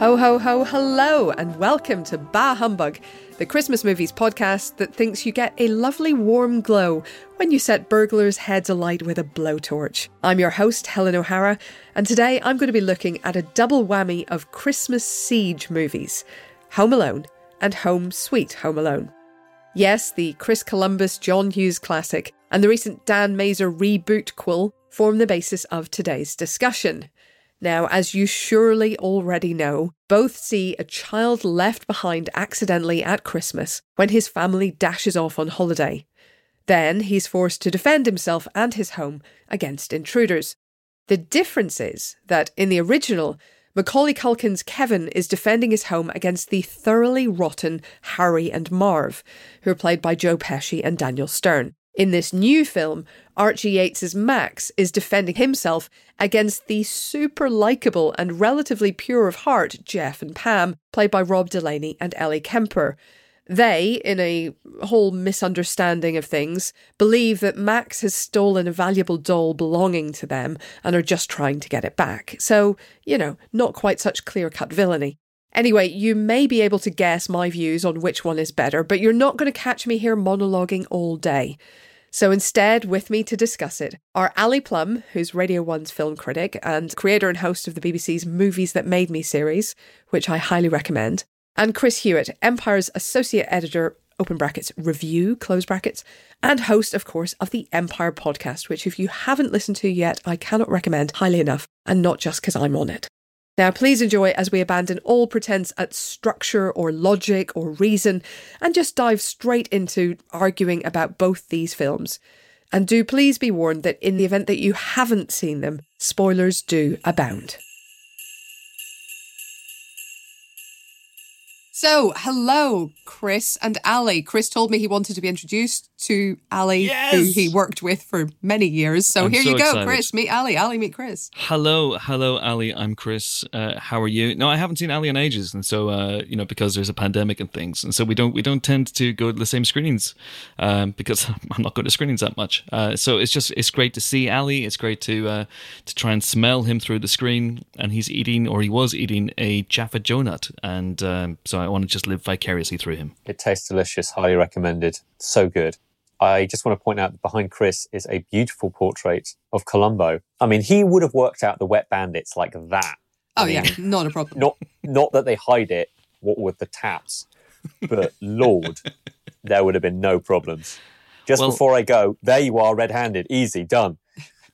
Ho, ho, ho, hello, and welcome to Bah Humbug, the Christmas movies podcast that thinks you get a lovely warm glow when you set burglars' heads alight with a blowtorch. I'm your host, Helen O'Hara, and today I'm going to be looking at a double whammy of Christmas siege movies Home Alone and Home Sweet Home Alone. Yes, the Chris Columbus John Hughes classic and the recent Dan Mazer reboot quill form the basis of today's discussion. Now, as you surely already know, both see a child left behind accidentally at Christmas when his family dashes off on holiday. Then he's forced to defend himself and his home against intruders. The difference is that in the original, Macaulay Culkin's Kevin is defending his home against the thoroughly rotten Harry and Marv, who are played by Joe Pesci and Daniel Stern. In this new film, Archie Yates's Max is defending himself against the super likable and relatively pure of heart Jeff and Pam, played by Rob Delaney and Ellie Kemper. They, in a whole misunderstanding of things, believe that Max has stolen a valuable doll belonging to them and are just trying to get it back. So, you know, not quite such clear cut villainy. Anyway, you may be able to guess my views on which one is better, but you're not going to catch me here monologuing all day. So instead, with me to discuss it are Ali Plumb, who's Radio 1's film critic and creator and host of the BBC's Movies That Made Me series, which I highly recommend, and Chris Hewitt, Empire's associate editor, open brackets, review, close brackets, and host, of course, of the Empire podcast, which if you haven't listened to yet, I cannot recommend highly enough, and not just because I'm on it. Now, please enjoy as we abandon all pretense at structure or logic or reason and just dive straight into arguing about both these films. And do please be warned that in the event that you haven't seen them, spoilers do abound. So, hello, Chris and Ali. Chris told me he wanted to be introduced to Ali, Yes! who he worked with for many years. So I'm here so you go, excited. Chris. Meet Ali. Ali, meet Chris. Hello, hello, Ali. I'm Chris. Uh, how are you? No, I haven't seen Ali in ages, and so uh, you know because there's a pandemic and things, and so we don't we don't tend to go to the same screenings um, because I'm not going to screenings that much. Uh, so it's just it's great to see Ali. It's great to uh, to try and smell him through the screen, and he's eating or he was eating a Jaffa donut, and um, so I want to just live vicariously through him. It tastes delicious. Highly recommended. So good. I just want to point out that behind Chris is a beautiful portrait of Columbo. I mean, he would have worked out the wet bandits like that. Oh, I mean, yeah, not a problem. Not not that they hide it, what with the taps, but Lord, there would have been no problems. Just Well- before I go, there you are, red-handed, easy, done.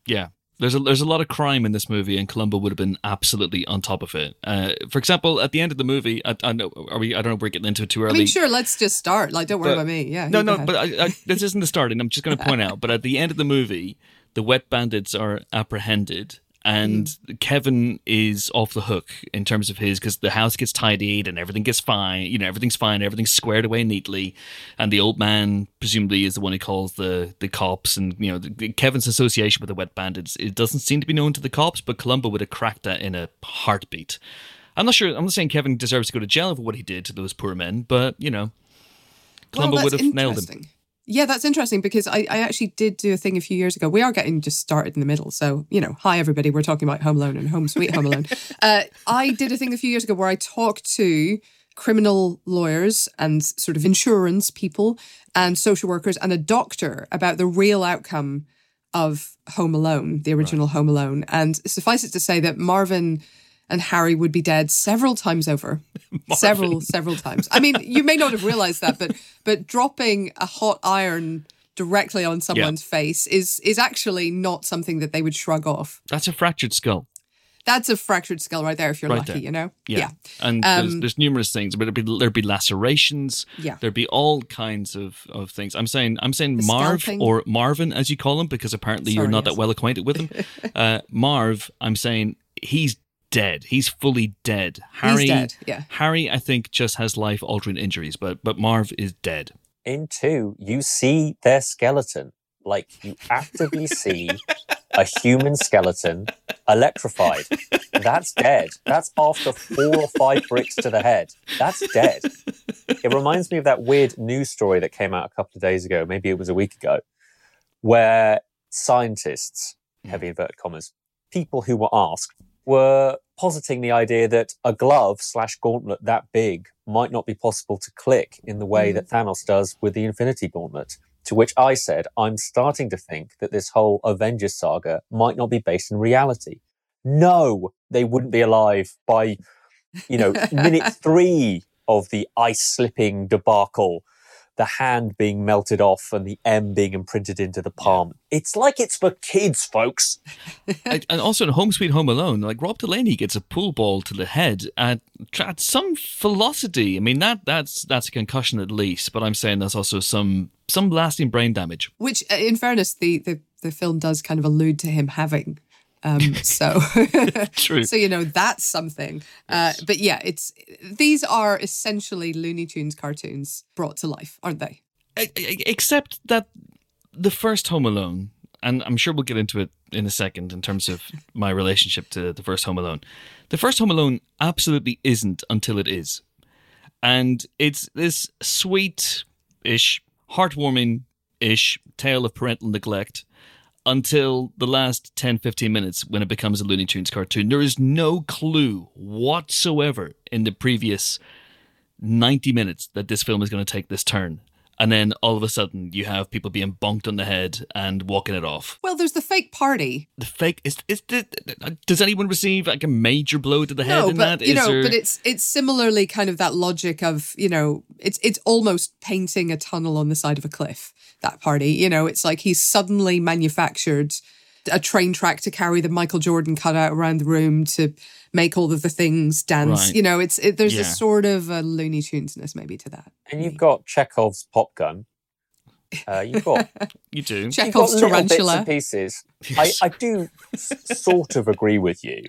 Yeah. There's a there's a lot of crime in this movie, and Columbo would have been absolutely on top of it. Uh, for example, at the end of the movie, I, I know are we? I don't know if we're getting into it too I early. mean, sure, let's just start. Like, don't worry But- about me. Yeah. No, no, but I, I, this isn't the starting. I'm just going to point out. But at the end of the movie, the wet bandits are apprehended, and Mm. Kevin is off the hook in terms of his because the house gets tidied and everything gets fine. You know, everything's fine, everything's squared away neatly, and the old man presumably is the one who calls the the cops. And you know, the, Kevin's association with the wet bandits it doesn't seem to be known to the cops, but Columbo would have cracked that in a heartbeat. I'm not sure. I'm not saying Kevin deserves to go to jail for what he did to those poor men, but you know, Columbo well, would have nailed him. Yeah, that's interesting because I, I actually did do a thing a few years ago. We are getting just started in the middle. So, you know, hi, everybody. We're talking about Home Alone and Home Sweet Home Alone. uh, I did a thing a few years ago where I talked to criminal lawyers and sort of insurance people and social workers and a doctor about the real outcome of Home Alone, the original Home Alone. And suffice it to say that Marvin and Harry would be dead several times over. several, several times. I mean, you may not have realized that, but but dropping a hot iron directly on someone's face is is actually not something that they would shrug off. That's a fractured skull. That's a fractured skull right there if you're Right lucky, there. you know? Yeah. And there's, Um, there's numerous things, but there'd be, there'd be lacerations. Yeah. There'd be all kinds of, of things. I'm saying I'm saying The Marv scalping. or Marvin as you call him because apparently you're not yes. that well acquainted with him. uh, Marv, I'm saying he's dead. He's fully dead. Harry, dead, yeah. Harry, I think just has life altering injuries, but but Marv is dead. In two, you see their skeleton. Like you actively see a human skeleton electrified. That's dead. That's after four or five bricks to the head. That's dead. It reminds me of that weird news story that came out a couple of days ago, maybe it was a week ago, where scientists, heavy inverted commas, people who were asked, were positing the idea that a glove slash gauntlet that big might not be possible to click in the way Mm. that Thanos does with the Infinity Gauntlet. To which I said, I'm starting to think that this whole Avengers saga might not be based in reality. No, they wouldn't be alive by, you know, minute three of the ice slipping debacle, the hand being melted off and the M being imprinted into the palm. It's like it's for kids, folks. and and also in Home Sweet Home Alone, like Rob Delaney gets a pool ball to the head at, at some velocity. I mean that that's that's a concussion at least, but I'm saying there's also some some lasting brain damage. Which, uh, in fairness, the, the, the film does kind of allude to him having. Um, so, True. so you know that's something. Uh, but yeah, it's these are essentially Looney Tunes cartoons brought to life, aren't they? Except that the first Home Alone, and I'm sure we'll get into it in a second in terms of my relationship to the first Home Alone. The first Home Alone absolutely isn't until it is. And it's this sweet ish, heartwarming ish tale of parental neglect until the last 10 15 minutes when it becomes a Looney Tunes cartoon. There is no clue whatsoever in the previous 90 minutes that this film is going to take this turn. And then all of a sudden, you have people being bonked on the head and walking it off. Well, there's the fake party. The fake is is the, does anyone receive like a major blow to the head no, in but that? you Is know, there- but it's it's similarly kind of that logic of you know, it's it's almost painting a tunnel on the side of a cliff. That party, you know, it's like he's suddenly manufactured a train track to carry the Michael Jordan cutout around the room to make all of the things dance. Right. You know, it's it, there's Yeah. a sort of a Looney Tunesness maybe to that. And you've got Chekhov's pop gun. Uh, you've got you do. You've got little bits and pieces. I, I do s- sort of agree with you.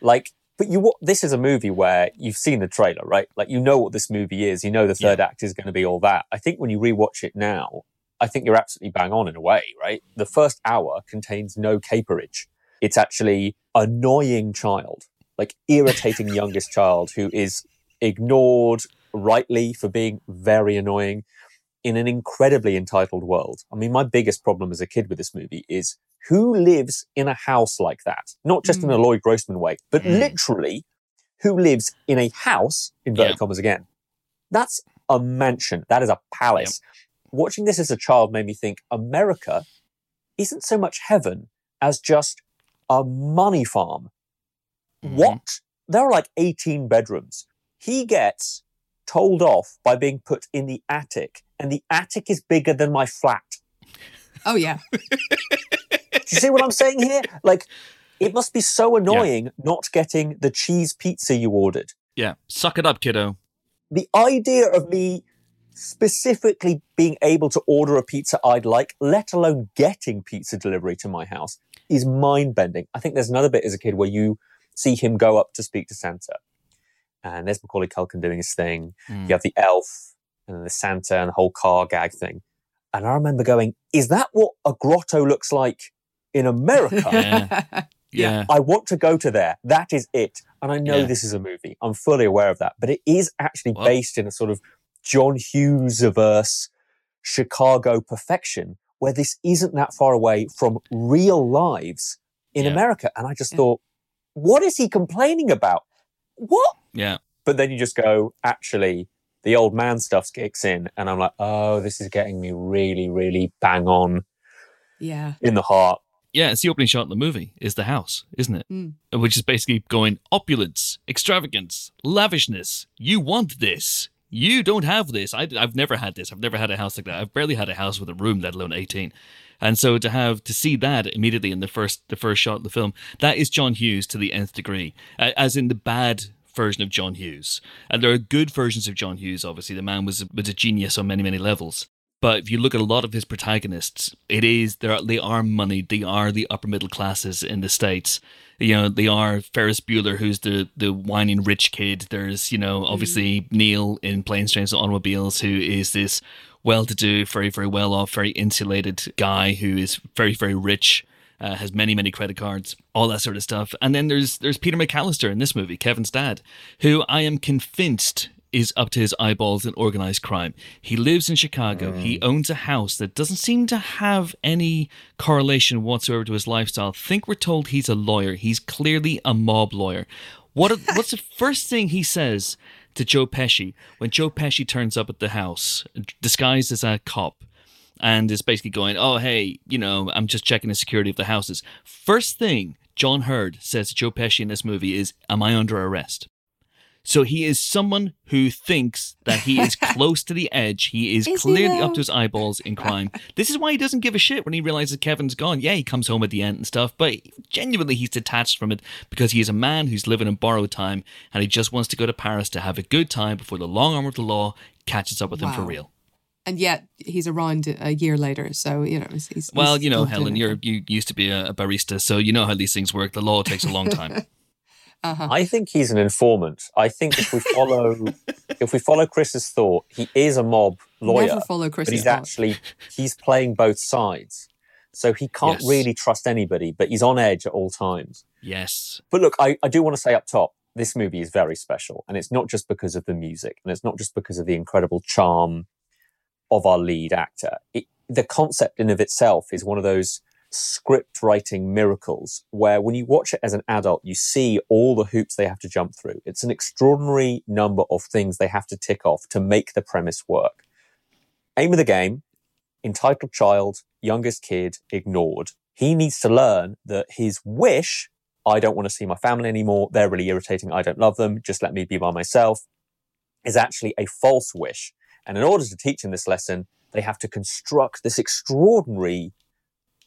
Like, but you, wa- this is a movie where you've seen the trailer, right? Like, you know what this movie is. You know the third act is going to be all that. I think when you rewatch it now, I think you're absolutely bang on in a way, right? The first hour contains no caperage. It's actually annoying child, like irritating youngest child who is ignored rightly for being very annoying in an incredibly entitled world. I mean, my biggest problem as a kid with this movie is who lives in a house like that? Not just in a Lloyd Grossman way, but Mm. literally who lives in a house, inverted Yeah. commas again. That's a mansion. That is a palace. Watching this as a child made me think America isn't so much heaven as just a money farm. Mhm. What? There are like 18 bedrooms. He gets told off by being put in the attic, and the attic is bigger than my flat. Oh yeah, Do you see what I'm saying here? Like, it must be so annoying not getting the cheese pizza you ordered. Yeah, suck it up, kiddo. The idea of me specifically being able to order a pizza I'd like, let alone getting pizza delivery to my house, is mind bending. I think there's another bit as a kid where you see him go up to speak to Santa. And there's Macaulay Culkin doing his thing. Mm. You have the elf and the Santa and the whole car gag thing. And I remember going, is that what a grotto looks like in America? Yeah. Yeah. I want to go to there. That is it. And I know Yeah. this is a movie. I'm fully aware of that. But it is actually Well- based in a sort of John Hughes averse Chicago perfection where this isn't that far away from real lives in Yeah. America. And I just Yeah. thought, what is he complaining about? What? Yeah. But then you just go, actually, the old man stuff kicks in. And I'm like, oh, this is getting me really, really bang on yeah. in the heart. Yeah, it's the opening shot in the movie is the house, isn't it? Mm. Which is basically going opulence, extravagance, lavishness. You want this. You don't have this. I, have never had this. I've never had a house like that. I've barely had a house with a room, let alone eighteen. And so to have to see that immediately in the first the first shot of the film, that is John Hughes to the nth degree, as in the bad version of John Hughes. And there are good versions of John Hughes. Obviously, the man was was a genius on many many levels. But if you look at a lot of his protagonists, it is they are they are moneyed. They are the upper middle classes in the states. You know, they are Ferris Bueller, who's the the whining rich kid. There's you know obviously Neil in Planes, Trains, and Automobiles, who is this well-to-do, very very well off, very insulated guy who is very very rich. Uh, has many many credit cards, all that sort of stuff. And then there's there's Peter McAllister in this movie, Kevin's dad, who I am convinced is up to his eyeballs in organized crime. He lives in Chicago. He mm. owns a house that doesn't seem to have any correlation whatsoever to his lifestyle. think we're told he's a lawyer. He's clearly a mob lawyer. What what's the first thing he says to Joe Pesci when Joe Pesci turns up at the house disguised as a cop? and is basically going, "Oh, hey, you know, I'm just checking the security of the houses." First thing John Heard says to Joe Pesci in this movie is, Am I under arrest? So he is someone who thinks that he is close to the edge. He is, Is clearly though? up to his eyeballs in crime. this is why he doesn't give a shit when he realizes Kevin's gone. Yeah, he comes home at the end and stuff, but genuinely he's detached from it because he is a man who's living in borrowed time and he just wants to go to Paris to have a good time before the long arm of the law catches up with him for real. And yet he's around a year later, so you know he's. he's Well, you know, Helen, you're you used to be a barista, so you know how these things work. The law takes a long time. Uh-huh. I think he's an informant. I think if we follow if we follow Chris's thought, he is a mob lawyer, Never follow Chris. but he's actually he's playing both sides. So he can't Yes. really trust anybody, but he's on edge at all times. yes. But look, I, I do want to say up top, this movie is very special. And it's not just because of the music and it's not just because of the incredible charm of our lead actor. It, the concept in of itself is one of those script writing miracles where when you watch it as an adult, you see all the hoops they have to jump through. It's an extraordinary number of things they have to tick off to make the premise work. Aim of the game, entitled child, youngest kid, ignored. He needs to learn that his wish I don't want to see my family anymore. They're really irritating. I don't love them. Just let me be by myself is actually a false wish. And in order to teach him this lesson, they have to construct this extraordinary,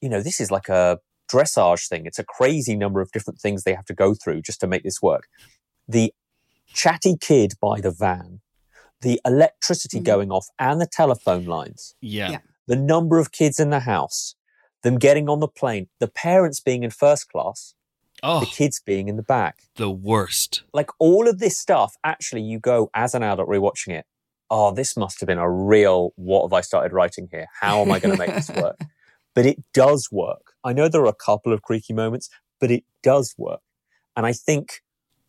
you know, this is like a dressage thing. It's a crazy number of different things they have to go through just to make this work. The chatty kid by the van, the electricity Mhm. going off and the telephone lines, Yeah. Yeah. the number of kids in the house, them getting on the plane, the parents being in first class, Oh, the kids being in the back. the worst. Like all of this stuff, actually, you go as an adult rewatching it. Oh, this must have been a real, what have I started writing here? How am I going to make this work? But it does work. I know there are a couple of creaky moments, but it does work. And I think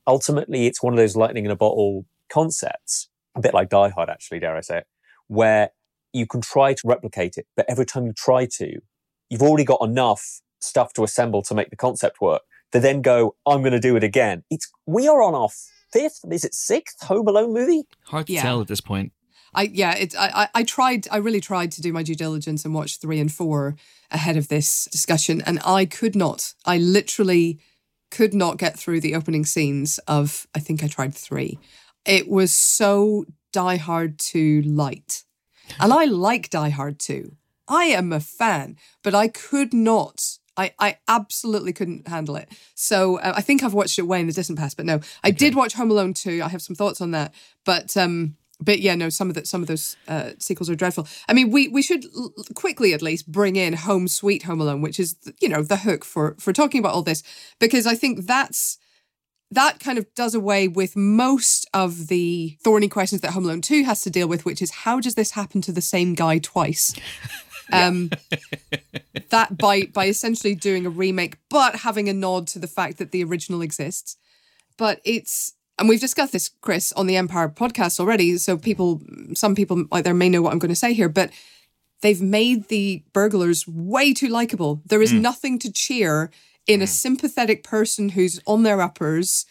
ultimately it's one of those lightning in a bottle concepts, a bit like Die Hard, actually, dare I say it, where you can try to replicate it, but every time you try to, you've already got enough stuff to assemble to make the concept work to then go, I'm going to do it again. It's we are on our fifth, is it sixth Home Alone movie? Hard to Yeah. tell at this point. I yeah, it's I, I I tried I really tried to do my due diligence and watch three and four ahead of this discussion, and I could not. I literally could not get through the opening scenes of I think I tried three. It was so Die Hard 2 light. And I like Die Hard 2. I am a fan, but I could not. I, I absolutely couldn't handle it. So uh, I think I've watched it way in the distant past, but no, I did watch Home Alone 2. I have some thoughts on that. But um, but yeah, no, some of the some of those uh, sequels are dreadful. I mean, we we should l- quickly at least bring in Home Sweet Home Alone, which is you know the hook for for talking about all this because I think that's that kind of does away with most of the thorny questions that Home Alone 2 has to deal with, which is how does this happen to the same guy twice? Um, that by by essentially doing a remake, but having a nod to the fact that the original exists. But it's and we've discussed this, Chris, on the Empire podcast already. So people, some people out there may know what I'm going to say here, but they've made the burglars way too likable. There is nothing to cheer in a sympathetic person who's on their uppers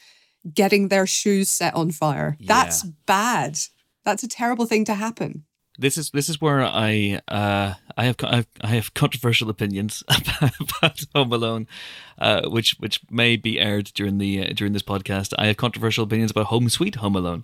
getting their shoes set on fire. That's bad. That's a terrible thing to happen. This is this is where I uh, I have I have, controversial opinions about, Home Alone, uh, which which may be aired during the uh, during this podcast. I have controversial opinions about Home Sweet Home Alone,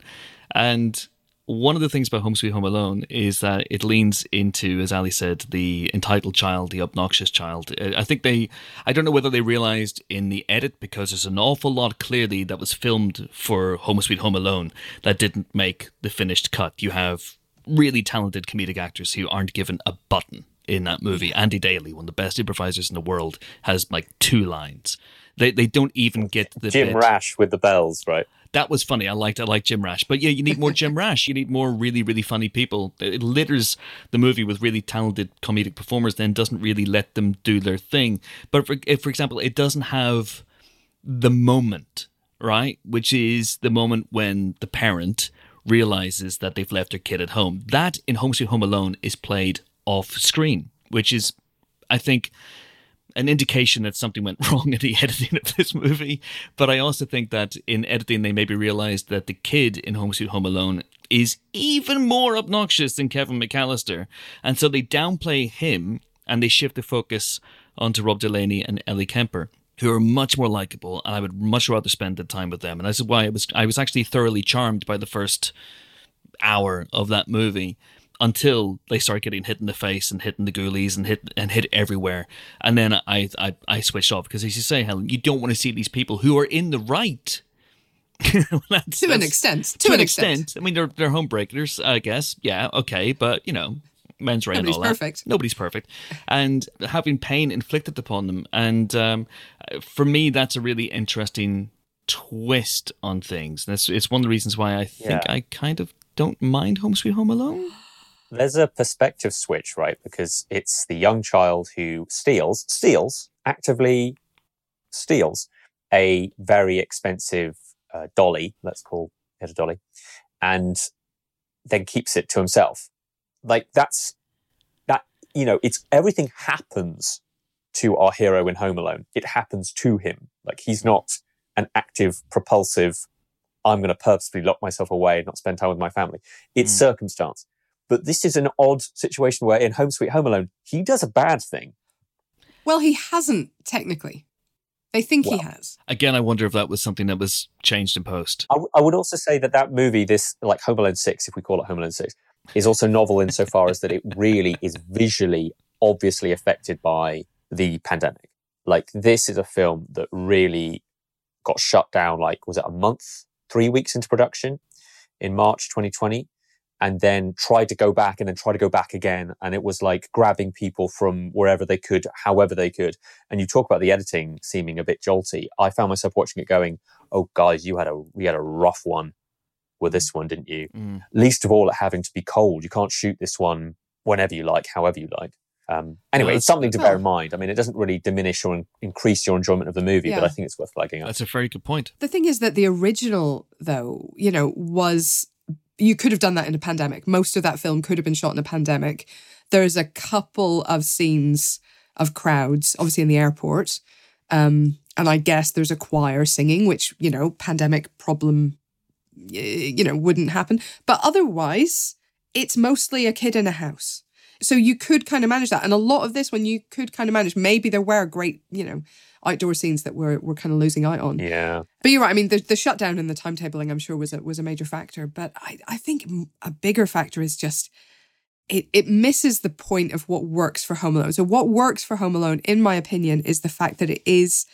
and one of the things about Home Sweet Home Alone is that it leans into, as Ali said, the entitled child, the obnoxious child. Uh, I think they, I don't know whether they realized in the edit because there's an awful lot clearly that was filmed for Home Sweet Home Alone that didn't make the finished cut. You have really talented comedic actors who aren't given a button in that movie. Andy Daly, one of the best improvisers in the world, has like two lines. They they don't even get the Jim bit. Rash with the bells, right? That was funny. I liked I liked Jim Rash. But yeah, you need more Jim Rash. You need more really really funny people. It litters the movie with really talented comedic performers. Then doesn't really let them do their thing. But for, if, for example, it doesn't have the moment right, which is the moment when the parent realizes that they've left their kid at home. That in Home Sweet Home Alone is played off screen, which is, I think, an indication that something went wrong in the editing of this movie. But I also think that in editing, they maybe realized that the kid in Home Sweet Home Alone is even more obnoxious than Kevin McAllister. And so they downplay him and they shift the focus onto Rob Delaney and Ellie Kemper who are much more likable, and I would much rather spend the time with them. And this is why I was I was actually thoroughly charmed by the first hour of that movie until they start getting hit in the face and hitting the ghoulies and hit and hit everywhere. And then I I, I switched off because as you say, Helen, you don't want to see these people who are in the right. that's, to an extent. To, to an, an extent. extent. I mean, they're they're homebreakers, I guess. Yeah, okay, but you know, mens rea Nobody's and all perfect. that. Nobody's perfect. And having pain inflicted upon them. And um, for me, that's a really interesting twist on things. That's it's one of the reasons why I think yeah. I kind of don't mind Home Sweet Home Alone. There's a perspective switch, right? Because it's the young child who steals, steals, actively steals a very expensive uh, dolly, let's call it a dolly, and then keeps it to himself like that's that you know it's everything happens to our hero in home alone it happens to him like he's not an active propulsive i'm going to purposely lock myself away and not spend time with my family it's mm. circumstance but this is an odd situation where in home sweet home alone he does a bad thing well he hasn't technically they think well, he has. Again, I wonder if that was something that was changed in post. I, w- I would also say that that movie, this like Home Alone Six, if we call it Home Alone Six, is also novel insofar as that it really is visually obviously affected by the pandemic. Like this is a film that really got shut down. Like was it a month, three weeks into production in March 2020? and then tried to go back and then try to go back again. And it was like grabbing people from wherever they could, however they could. And you talk about the editing seeming a bit jolty. I found myself watching it going, Oh guys, you had a, we had a rough one with this one, didn't you? Mm. Least of all, at having to be cold. You can't shoot this one whenever you like, however you like. Um, anyway, it's something to bear in mind. I mean, it doesn't really diminish or in- increase your enjoyment of the movie, yeah. but I think it's worth flagging up. That's a very good point. The thing is that the original, though, you know, was you could have done that in a pandemic. Most of that film could have been shot in a pandemic. There's a couple of scenes of crowds, obviously in the airport. Um, and I guess there's a choir singing, which, you know, pandemic problem, you know, wouldn't happen. But otherwise, it's mostly a kid in a house. So you could kind of manage that. And a lot of this one you could kind of manage. Maybe there were great, you know, outdoor scenes that we're we're kind of losing out on. Yeah. But you're right. I mean, the, the shutdown and the timetabling, I'm sure, was a was a major factor. But I I think a bigger factor is just it it misses the point of what works for Home Alone. So what works for Home Alone, in my opinion, is the fact that it is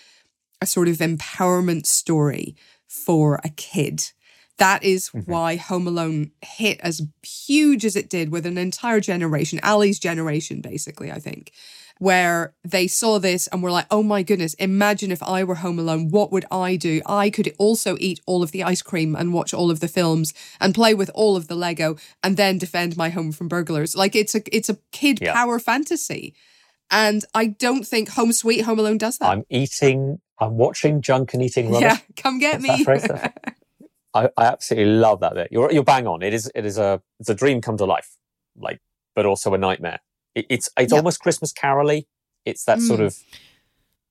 a sort of empowerment story for a kid. That is mm-hmm. why Home Alone hit as huge as it did with an entire generation, Ali's generation, basically, I think where they saw this and were like, oh my goodness, imagine if I were home alone, what would I do? I could also eat all of the ice cream and watch all of the films and play with all of the Lego and then defend my home from burglars. Like it's a it's a kid yeah. power fantasy. And I don't think Home Sweet Home Alone does that. I'm eating, I'm watching junk and eating rubbish. Yeah, come get me. I, I absolutely love that bit. You're you're bang on. It is it is a it's a dream come to life, like, but also a nightmare. It, it's it's yep. almost Christmas caroly. It's that mm. sort of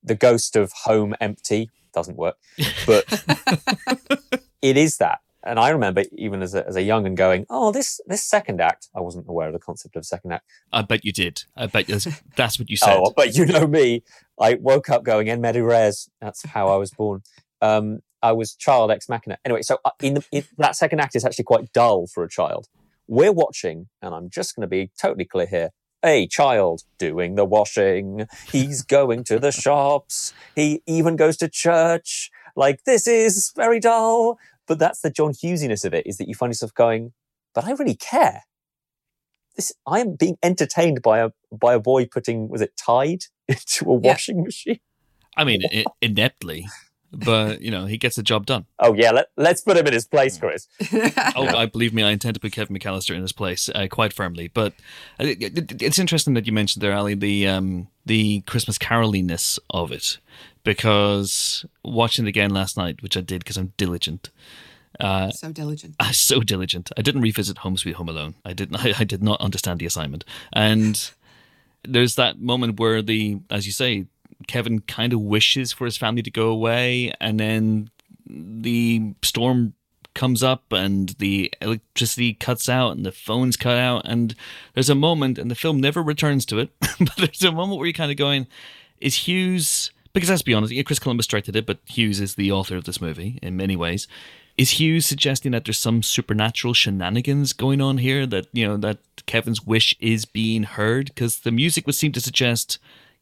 the ghost of home empty doesn't work, but it is that. And I remember even as a, as a young and going, oh, this this second act. I wasn't aware of the concept of second act. I bet you did. I bet that's, that's what you said. oh, but you know me. I woke up going en medio res. That's how I was born. Um, I was child ex machina. Anyway, so uh, in, the, in that second act is actually quite dull for a child. We're watching, and I'm just going to be totally clear here a child doing the washing. He's going to the shops. He even goes to church. Like, this is very dull. But that's the John Hughesiness of it, is that you find yourself going, but I really care. This, I am being entertained by a, by a boy putting, was it Tide into a washing yeah. machine? I mean, ineptly but you know he gets the job done. Oh yeah, let, us put him in his place, Chris. oh, I believe me, I intend to put Kevin McAllister in his place uh, quite firmly. But uh, it, it, it's interesting that you mentioned there, Ali, the um, the Christmas caroliness of it, because watching it again last night, which I did because I'm diligent, Uh, so diligent. uh, so diligent. I didn't revisit Home Sweet Home Alone. I didn't. I, I did not understand the assignment. And there's that moment where the, as you say, Kevin kind of wishes for his family to go away, and then the storm comes up and the electricity cuts out and the phones cut out and there's a moment and the film never returns to it but there's a moment where you're kind of going is hughes because let's be honest chris columbus directed it but hughes is the author of this movie in many ways. Is hughes suggesting that there's some supernatural shenanigans going on here that you know that kevin's wish is being heard? Because the music would seem to suggest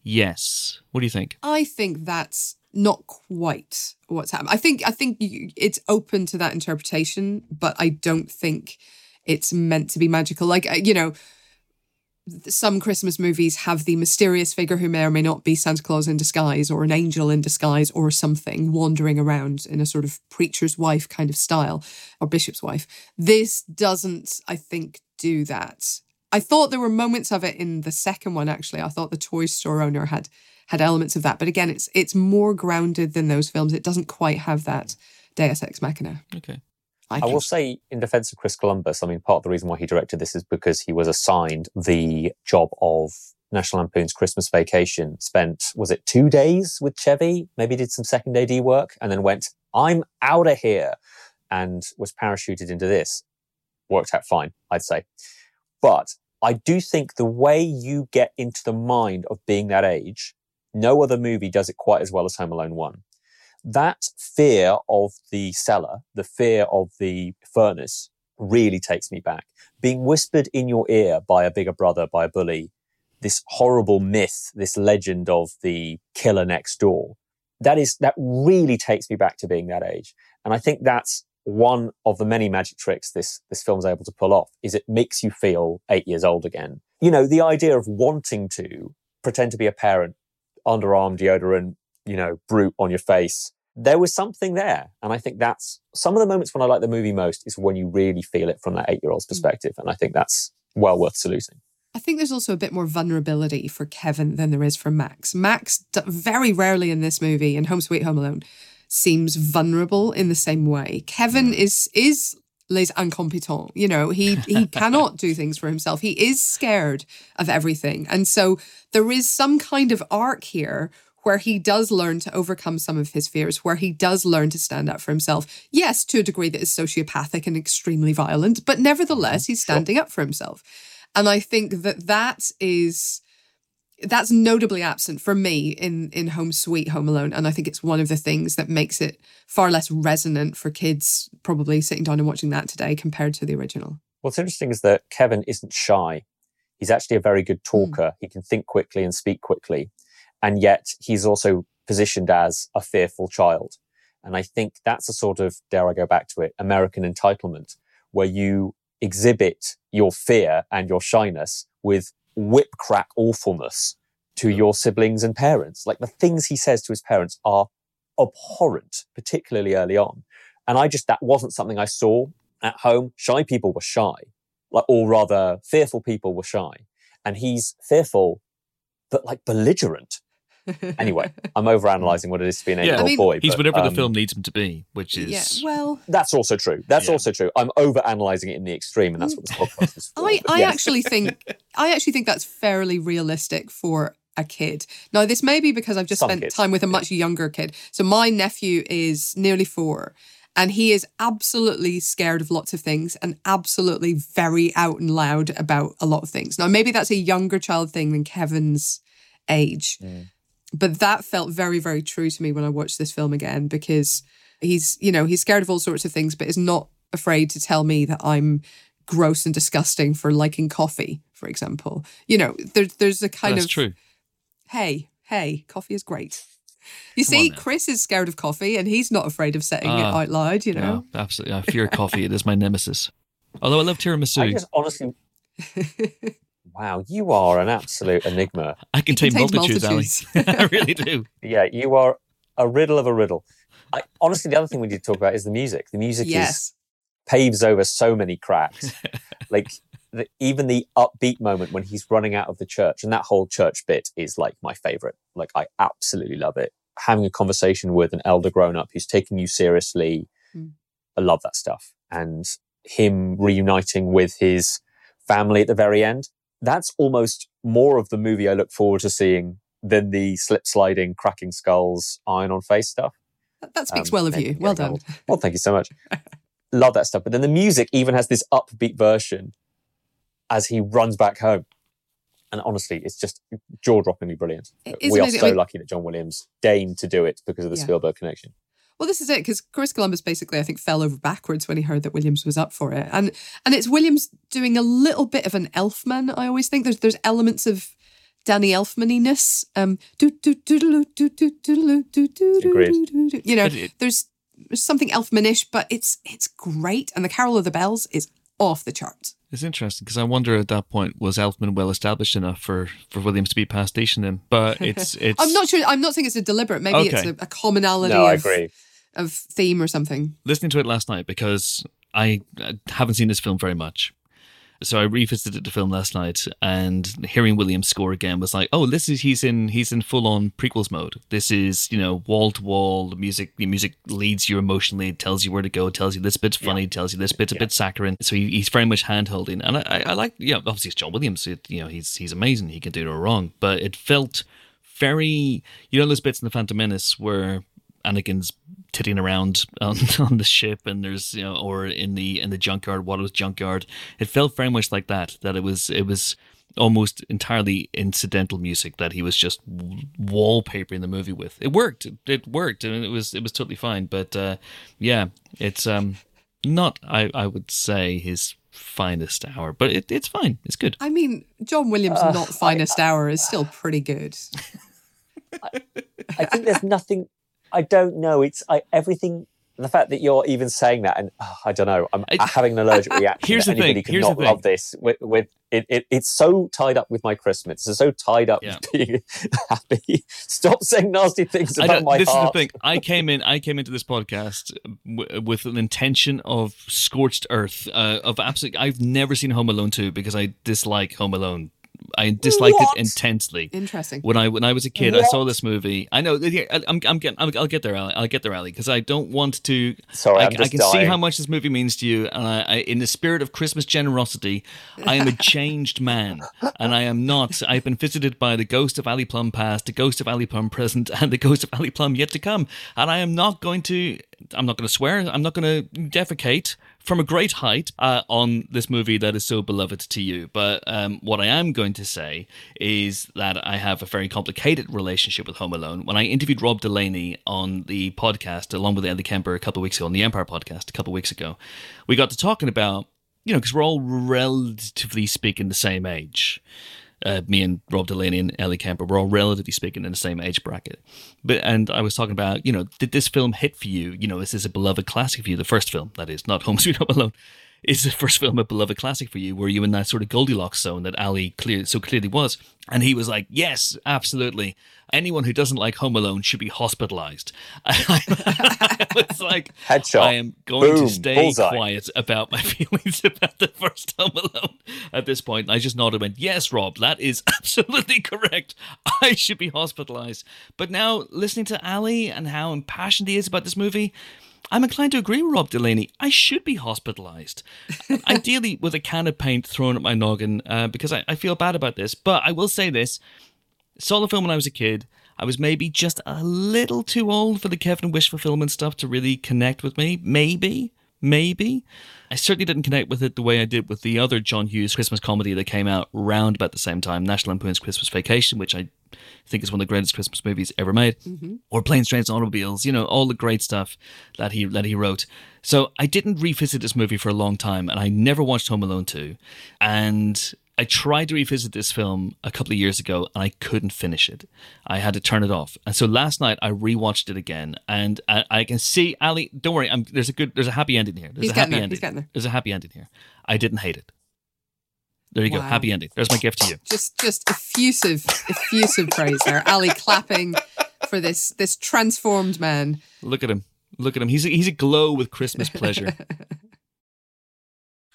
yes what do you think I think that's not quite what's happened. I think I think you, it's open to that interpretation, but I don't think it's meant to be magical. Like uh, you know, some Christmas movies have the mysterious figure who may or may not be Santa Claus in disguise or an angel in disguise or something wandering around in a sort of preacher's wife kind of style or bishop's wife. This doesn't, I think, do that. I thought there were moments of it in the second one actually. I thought the toy store owner had had elements of that, but again, it's it's more grounded than those films. It doesn't quite have that Deus Ex Machina. okay I will say, in defense of Chris Columbus, I mean, part of the reason why he directed this is because he was assigned the job of National Lampoon's Christmas Vacation. Spent, was it two days with Chevy? Maybe did some second AD work and then went, I'm out of here and was parachuted into this. Worked out fine, I'd say. But I do think the way you get into the mind of being that age, no other movie does it quite as well as Home Alone 1 that fear of the cellar, the fear of the furnace really takes me back. Being whispered in your ear by a bigger brother, by a bully, this horrible myth, this legend of the killer next door. That is, that really takes me back to being that age. And I think that's one of the many magic tricks this, this film's able to pull off is it makes you feel eight years old again. You know, the idea of wanting to pretend to be a parent, underarm deodorant, you know, Brut on your face, there was something there. And I think that's some of the moments when I like the movie most is when you really feel it from that eight year old's mm. perspective. And I think that's well worth saluting. I think there's also a bit more vulnerability for Kevin than there is for Max. Max, very rarely in this movie, in Home Sweet Home Alone, seems vulnerable in the same way. Kevin is is les incompetents. You know, he he cannot do things for himself. He is scared of everything, and so there is some kind of arc here where he does learn to overcome some of his fears, where he does learn to stand up for himself. Yes, to a degree that is sociopathic and extremely violent, but nevertheless, mm-hmm. he's standing up for himself. And I think that that is that's notably absent for me in in Home Sweet Home Alone, and I think it's one of the things that makes it far less resonant for kids probably sitting down and watching that today compared to the original. What's interesting is that Kevin isn't shy. He's actually a very good hmm. talker. He can think quickly and speak quickly. And yet he's also positioned as a fearful child. And I think that's a sort of, dare I go back to it, American entitlement, where you exhibit your fear and your shyness with whip crack awfulness to your siblings and parents. Like the things he says to his parents are abhorrent, particularly early on. And I just, that wasn't something I saw at home. Shy people were shy, like, or rather, fearful people were shy. And he's fearful, but like belligerent. Anyway, I'm overanalyzing what it is to be an Yeah. eight-year-old I mean, boy. He's but, whatever the um, film needs him to be, which is yeah, well, That's also true. That's Yeah. also true. I'm overanalyzing it in the extreme, and that's what this podcast is for. I, But I yes. actually think I actually think that's fairly realistic for a kid. Now, this may be because I've just Some spent kids, time with a much younger kid. So my nephew is nearly four, and he is absolutely scared of lots of things and absolutely very out and loud about a lot of things. Now, maybe that's a younger child thing than Kevin's age. Mm. But that felt very, very true to me when I watched this film again because he's, you know, he's scared of all sorts of things, but is not afraid to tell me that I'm gross and disgusting for liking coffee, for example. You know, there's there's a kind that's of true. hey, hey, coffee is great. You Come see. Chris is scared of coffee and he's not afraid of saying it Ah, out loud, you know. No, absolutely. I fear coffee. It is my nemesis. Although I love tiramisu. I just honestly. wow, you are an absolute enigma. I contain contains multitudes, multitudes. I really do. Yeah, you are a riddle of a riddle. I, honestly, the other thing we need to talk about is the music. The music is paves over so many cracks. like the, even the upbeat moment when he's running out of the church, and that whole church bit is like my favorite. Like I absolutely love it. Having a conversation with an elder grown up who's taking you seriously, Mm. I love that stuff. And him reuniting with his family at the very end. That's almost more of the movie I look forward to seeing than the slip sliding, cracking skulls, iron on face stuff. That, speaks um, well of you. Well done. Well, thank you so much. Love that stuff. But then the music even has this upbeat version as he runs back home. And honestly, it's just jaw droppingly brilliant. we are so I mean, lucky that John Williams deigned to do it because of the yeah. Spielberg connection. Well, this is it because Chris Columbus basically, I think, fell over backwards when he heard that Williams was up for it, and and it's Williams doing a little bit of an Elfman. I always think there's there's elements of Danny Elfmaniness. Um, you know, there's there's something Elfmanish, but it's it's great, and the Carol of the Bells is off the charts. It's interesting because I wonder at that point was Elfman well established enough for, for Williams to be pastiching him, but it's it's. I'm not sure. I'm not saying it's a deliberate. Maybe okay. it's a, a commonality. No, I of, agree. Of theme or something. Listening to it last night because I haven't seen this film very much, so I revisited the film last night, and hearing Williams score again was like, oh, this is he's in he's in full on prequels mode. This is you know wall to wall. The music the music leads you emotionally, tells you where to go, tells you this bit's funny, yeah. tells you this bit's a bit saccharine. So he, he's very much hand holding, and I, I, I, like yeah, obviously it's John Williams. It, you know he's he's amazing. He can do no wrong, but it felt very you know those bits in the Phantom Menace where Anakin's titting around on, on the ship and there's you know or in the in the junkyard Watto's junkyard. It felt very much like that that it was it was almost entirely incidental music that he was just wallpapering the movie with. It worked. It, it worked and it was it was totally fine but uh, yeah it's um not I, I would say his finest hour but it, it's fine. It's good. I mean john williams uh, not finest I, hour is still pretty good. I, I think there's nothing I don't know. It's I, everything. The fact that you're even saying that, and oh, I don't know, I'm I, having an allergic reaction. Here's the anybody thing. Could here's not the love this. With, with it, it, it's so tied up with my Christmas. It's so tied up yeah. with being happy. Stop saying nasty things about my this heart. This is the thing. I came in. I came into this podcast w- with an intention of scorched earth. Uh, of absolutely. I've never seen Home Alone two because I dislike Home Alone I disliked what? it intensely. Interesting. When I when I was a kid, what? I saw this movie. I know. I'm I'm getting. I'll get there, Ali. I'll get there, Ali, because I don't want to. Sorry, I, I'm just I can dying. see how much this movie means to you, and I, I, in the spirit of Christmas generosity, I am a changed man, and I am not. I've been visited by the ghost of Ali Plumb past, the ghost of Ali Plumb present, and the ghost of Ali Plumb yet to come, and I am not going to. I'm not going to swear. I'm not going to defecate from a great height uh, on this movie that is so beloved to you. But um, what I am going to say is that I have a very complicated relationship with Home Alone. When I interviewed Rob Delaney on the podcast, along with Ellie Kemper a couple of weeks ago, on the Empire podcast a couple of weeks ago, we got to talking about, you know, because we're all relatively speaking the same age uh, me and Rob Delaney and Ellie Kemper were all relatively speaking in the same age bracket. But and I was talking about, you know, did this film hit for you? You know, this is this a beloved classic for you? The first film, that is, not Home Sweet Home Alone is the first film a beloved classic for you? Were you in that sort of Goldilocks zone that Ali clear, so clearly was? And he was like, yes, absolutely. Anyone who doesn't like Home Alone should be hospitalized. it's like, Headshot. I am going Boom. to stay Bullseye. quiet about my feelings about the first Home Alone at this point. I just nodded and went, yes, Rob, that is absolutely correct. I should be hospitalized. But now, listening to Ali and how impassioned he is about this movie, I'm inclined to agree with Rob Delaney. I should be hospitalized, ideally with a can of paint thrown at my noggin, uh, because I, I, feel bad about this. But I will say this: saw the film when I was a kid. I was maybe just a little too old for the Kevin Wish fulfillment stuff to really connect with me. Maybe, maybe. I certainly didn't connect with it the way I did with the other John Hughes Christmas comedy that came out round about the same time, National Lampoon's Christmas Vacation, which I think is one of the greatest Christmas movies ever made, mm-hmm. or Planes, Trains, and Automobiles. You know, all the great stuff that he that he wrote. So I didn't revisit this movie for a long time, and I never watched Home Alone two, and I tried to revisit this film a couple of years ago and I couldn't finish it. I had to turn it off. And so last night I rewatched it again and I, I can see Ali. Don't worry, I'm, there's a good, there's a happy ending here. There's He's a happy there. ending. There. There's a happy ending here. I didn't hate it. There you wow. go, happy ending. There's my gift to you. Just, just effusive, effusive praise there. Ali clapping for this, this transformed man. Look at him. Look at him. He's a, he's aglow with Christmas pleasure.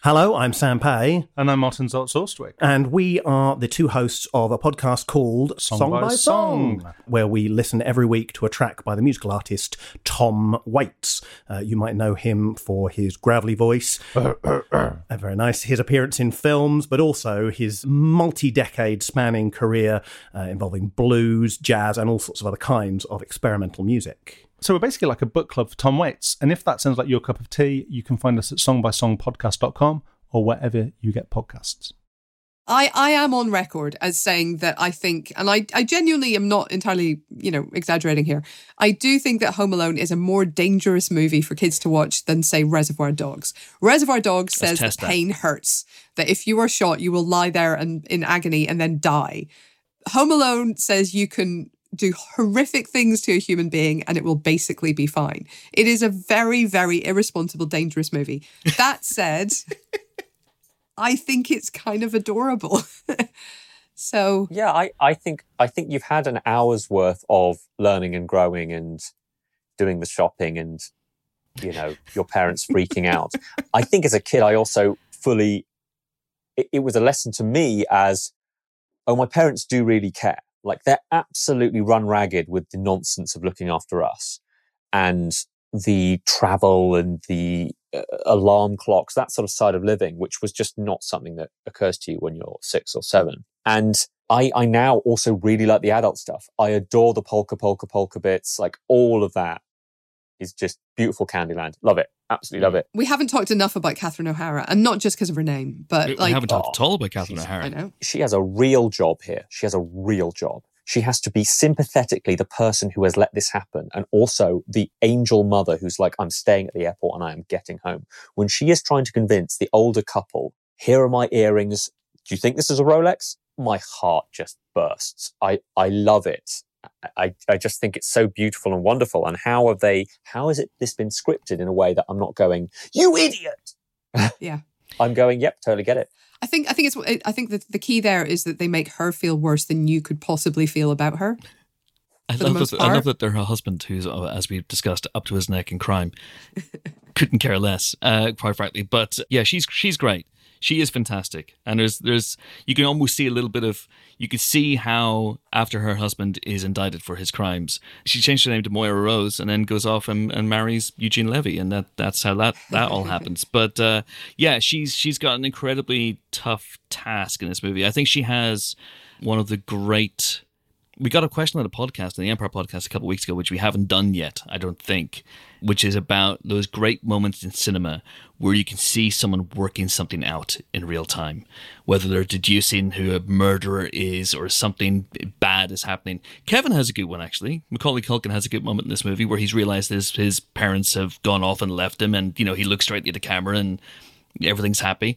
Hello, I'm Sam Pay. And I'm Martin Zaltz And we are the two hosts of a podcast called Song, Song by, by Song, Song, where we listen every week to a track by the musical artist Tom Waits. Uh, you might know him for his gravelly voice. very nice. His appearance in films, but also his multi decade spanning career uh, involving blues, jazz, and all sorts of other kinds of experimental music. So we're basically like a book club for Tom Waits. And if that sounds like your cup of tea, you can find us at songbysongpodcast.com or wherever you get podcasts. I, I am on record as saying that I think, and I, I genuinely am not entirely, you know, exaggerating here. I do think that Home Alone is a more dangerous movie for kids to watch than, say, Reservoir Dogs. Reservoir Dogs says that pain hurts, that if you are shot, you will lie there and in agony and then die. Home Alone says you can do horrific things to a human being and it will basically be fine. It is a very, very irresponsible, dangerous movie. That said, I think it's kind of adorable. so Yeah, I, I think I think you've had an hour's worth of learning and growing and doing the shopping and you know, your parents freaking out. I think as a kid I also fully it, it was a lesson to me as oh my parents do really care like they're absolutely run ragged with the nonsense of looking after us and the travel and the uh, alarm clocks, that sort of side of living, which was just not something that occurs to you when you're six or seven. And I, I now also really like the adult stuff. I adore the polka, polka, polka bits, like all of that is just beautiful Candyland. Love it. Absolutely love mm. it. We haven't talked enough about Catherine O'Hara, and not just because of her name, but we, like we haven't talked oh, at all about oh, Catherine O'Hara. I know she has a real job here. She has a real job. She has to be sympathetically the person who has let this happen, and also the angel mother who's like, "I'm staying at the airport and I am getting home." When she is trying to convince the older couple, "Here are my earrings. Do you think this is a Rolex?" My heart just bursts. I I love it. I, I just think it's so beautiful and wonderful. And how have they, how has it this been scripted in a way that I'm not going, you idiot? Yeah. I'm going, yep, totally get it. I think I think it's I think that the key there is that they make her feel worse than you could possibly feel about her. I love, that, I love that they're her husband, who's, uh, as we've discussed, up to his neck in crime. Couldn't care less, uh, quite frankly. But yeah, she's she's great she is fantastic. And there's there's you can almost see a little bit of you can see how after her husband is indicted for his crimes, she changed her name to Moira Rose and then goes off and, and marries Eugene Levy, and that that's how that that all happens. But uh, yeah, she's she's got an incredibly tough task in this movie. I think she has one of the great we got a question on the podcast, on the Empire podcast, a couple of weeks ago, which we haven't done yet, I don't think, which is about those great moments in cinema where you can see someone working something out in real time, whether they're deducing who a murderer is or something bad is happening. Kevin has a good one, actually. Macaulay Culkin has a good moment in this movie where he's realized his, his parents have gone off and left him, and, you know, he looks straight at the camera and everything's happy.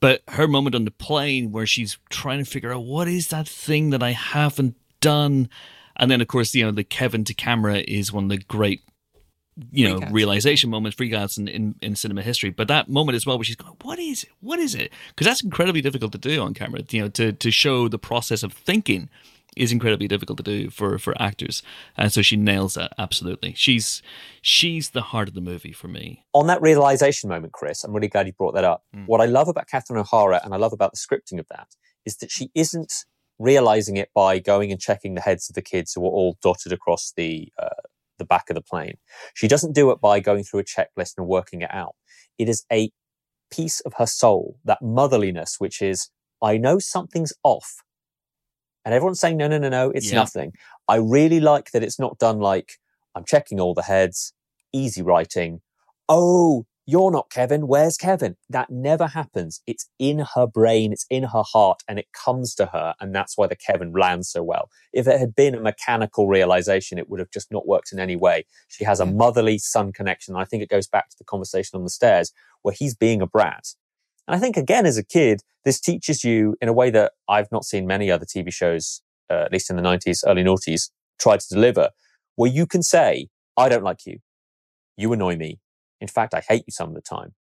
But her moment on the plane where she's trying to figure out what is that thing that I haven't done. And then, of course, you know, the Kevin to camera is one of the great, you know, realization moments, freakouts in, in, in cinema history. But that moment as well, where she's going, "What is it? What is it?" Because that's incredibly difficult to do on camera. You know, to to show the process of thinking is incredibly difficult to do for for actors, and so she nails that absolutely. She's she's the heart of the movie for me. On that realization moment, Chris, I'm really glad you brought that up. Mm. What I love about Catherine O'Hara and I love about the scripting of that is that she isn't realizing it by going and checking the heads of the kids who are all dotted across the uh, the back of the plane. She doesn't do it by going through a checklist and working it out. It is a piece of her soul, that motherliness, which is, I know something's off. And everyone's saying, no, no, no, no, it's yeah. nothing. I really like that it's not done like, I'm checking all the heads, easy writing. Oh, you're not Kevin. Where's Kevin? That never happens. It's in her brain, it's in her heart, and it comes to her. And that's why the Kevin lands so well. If it had been a mechanical realization, it would have just not worked in any way. She has a motherly son connection. I think it goes back to the conversation on the stairs where he's being a brat. And I think, again, as a kid, this teaches you in a way that I've not seen many other TV shows, uh, at least in the 90s, early noughties, try to deliver, where you can say, I don't like you. You annoy me in fact, I hate you some of the time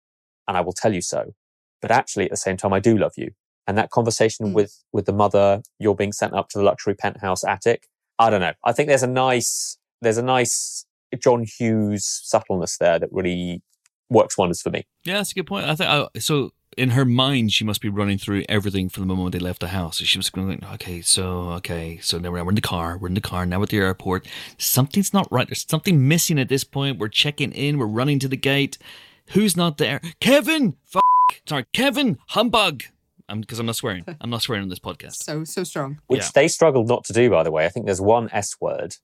and I will tell you so. But actually, at the same time, I do love you. And that conversation mm. with, with the mother, you're being sent up to the luxury penthouse attic. I don't know. I think there's a nice, there's a nice John Hughes subtleness there that really works wonders for me. Yeah, that's a good point. I think I, so. In her mind, she must be running through everything from the moment they left the house. So she was going, okay, so okay, so now we're in the car. We're in the car now at the airport. Something's not right. There's something missing at this point. We're checking in. We're running to the gate. Who's not there? Kevin. F- sorry, Kevin. Humbug. Because I'm, I'm, not swearing. I'm not swearing on this podcast. So so strong. Which Yeah. they struggled not to do, by the way. I think there's one S word,